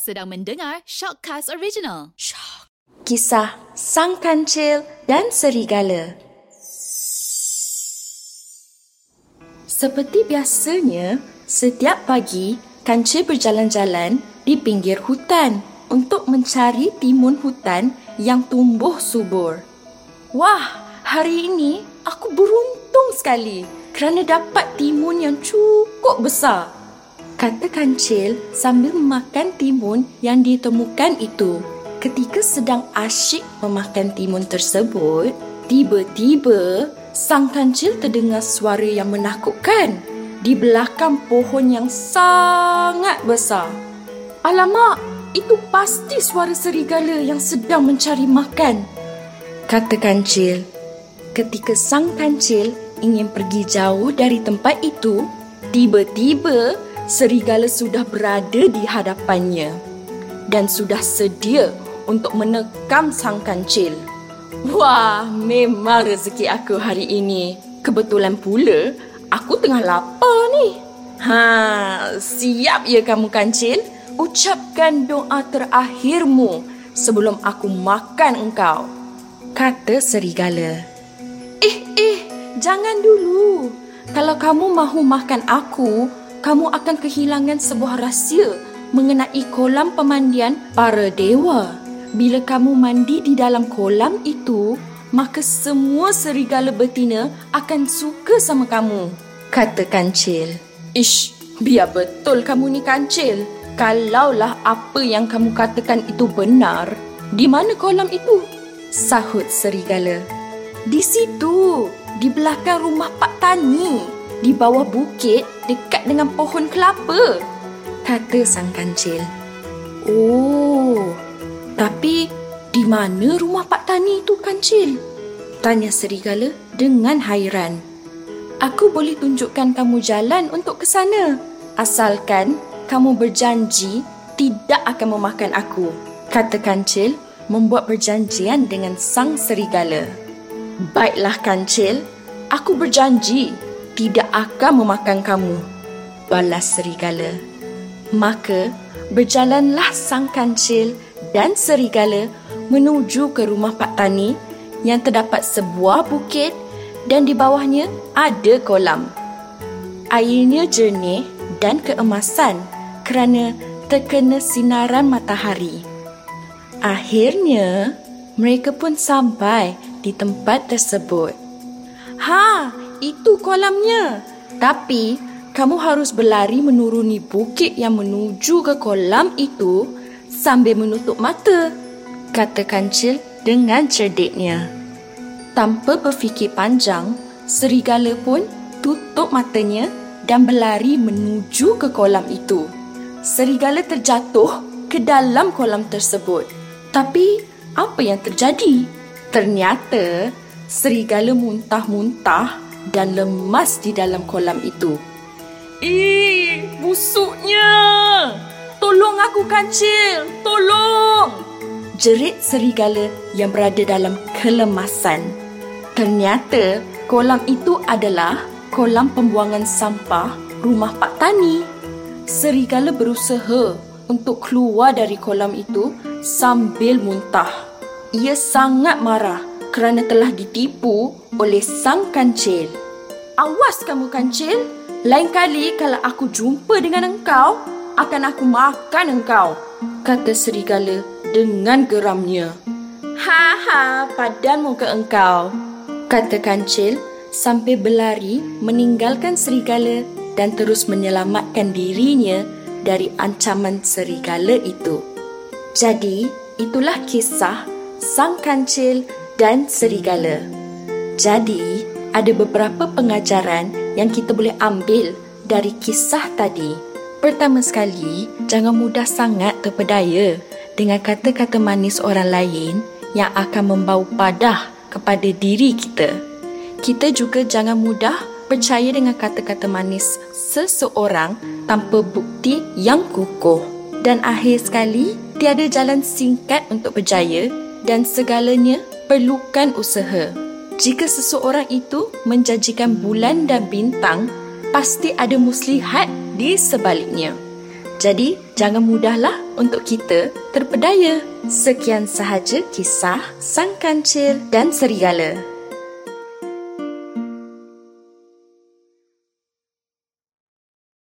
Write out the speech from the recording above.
Sedang mendengar Shockcast Original. Shock. Kisah Sang Kancil dan Serigala Seperti biasanya, setiap pagi Kancil berjalan-jalan di pinggir hutan untuk mencari timun hutan yang tumbuh subur. Wah, hari ini aku beruntung sekali kerana dapat timun yang cukup besar kata kancil sambil memakan timun yang ditemukan itu. Ketika sedang asyik memakan timun tersebut, tiba-tiba sang kancil terdengar suara yang menakutkan di belakang pohon yang sangat besar. Alamak, itu pasti suara serigala yang sedang mencari makan, kata kancil. Ketika sang kancil ingin pergi jauh dari tempat itu, tiba-tiba serigala sudah berada di hadapannya dan sudah sedia untuk menekam sang kancil. Wah, memang rezeki aku hari ini. Kebetulan pula, aku tengah lapar ni. Ha, siap ya kamu kancil? Ucapkan doa terakhirmu sebelum aku makan engkau. Kata serigala. Eh, eh, jangan dulu. Kalau kamu mahu makan aku, kamu akan kehilangan sebuah rahsia mengenai kolam pemandian para dewa. Bila kamu mandi di dalam kolam itu, maka semua serigala betina akan suka sama kamu. Kata kancil. Ish, biar betul kamu ni kancil. Kalaulah apa yang kamu katakan itu benar, di mana kolam itu? Sahut serigala. Di situ, di belakang rumah Pak Tani di bawah bukit dekat dengan pohon kelapa, kata sang kancil. Oh, tapi di mana rumah Pak Tani itu kancil? Tanya serigala dengan hairan. Aku boleh tunjukkan kamu jalan untuk ke sana. Asalkan kamu berjanji tidak akan memakan aku. Kata kancil membuat perjanjian dengan sang serigala. Baiklah kancil, aku berjanji tidak akan memakan kamu, balas serigala. Maka berjalanlah sang kancil dan serigala menuju ke rumah Pak Tani yang terdapat sebuah bukit dan di bawahnya ada kolam. Airnya jernih dan keemasan kerana terkena sinaran matahari. Akhirnya, mereka pun sampai di tempat tersebut. Ha, itu kolamnya. Tapi, kamu harus berlari menuruni bukit yang menuju ke kolam itu sambil menutup mata, kata kancil dengan cerdiknya. Tanpa berfikir panjang, serigala pun tutup matanya dan berlari menuju ke kolam itu. Serigala terjatuh ke dalam kolam tersebut. Tapi, apa yang terjadi? Ternyata, serigala muntah-muntah dan lemas di dalam kolam itu. Eh, busuknya! Tolong aku kancil! Tolong! Jerit serigala yang berada dalam kelemasan. Ternyata kolam itu adalah kolam pembuangan sampah rumah Pak Tani. Serigala berusaha untuk keluar dari kolam itu sambil muntah. Ia sangat marah kerana telah ditipu oleh sang kancil. Awas kamu kancil, lain kali kalau aku jumpa dengan engkau, akan aku makan engkau, kata serigala dengan geramnya. Ha ha, padan muka engkau, kata kancil sampai berlari meninggalkan serigala dan terus menyelamatkan dirinya dari ancaman serigala itu. Jadi, itulah kisah sang kancil dan serigala. Jadi, ada beberapa pengajaran yang kita boleh ambil dari kisah tadi. Pertama sekali, jangan mudah sangat terpedaya dengan kata-kata manis orang lain yang akan membau padah kepada diri kita. Kita juga jangan mudah percaya dengan kata-kata manis seseorang tanpa bukti yang kukuh. Dan akhir sekali, tiada jalan singkat untuk berjaya dan segalanya perlukan usaha. Jika seseorang itu menjanjikan bulan dan bintang, pasti ada muslihat di sebaliknya. Jadi, jangan mudahlah untuk kita terpedaya. Sekian sahaja kisah Sang Kancil dan Serigala.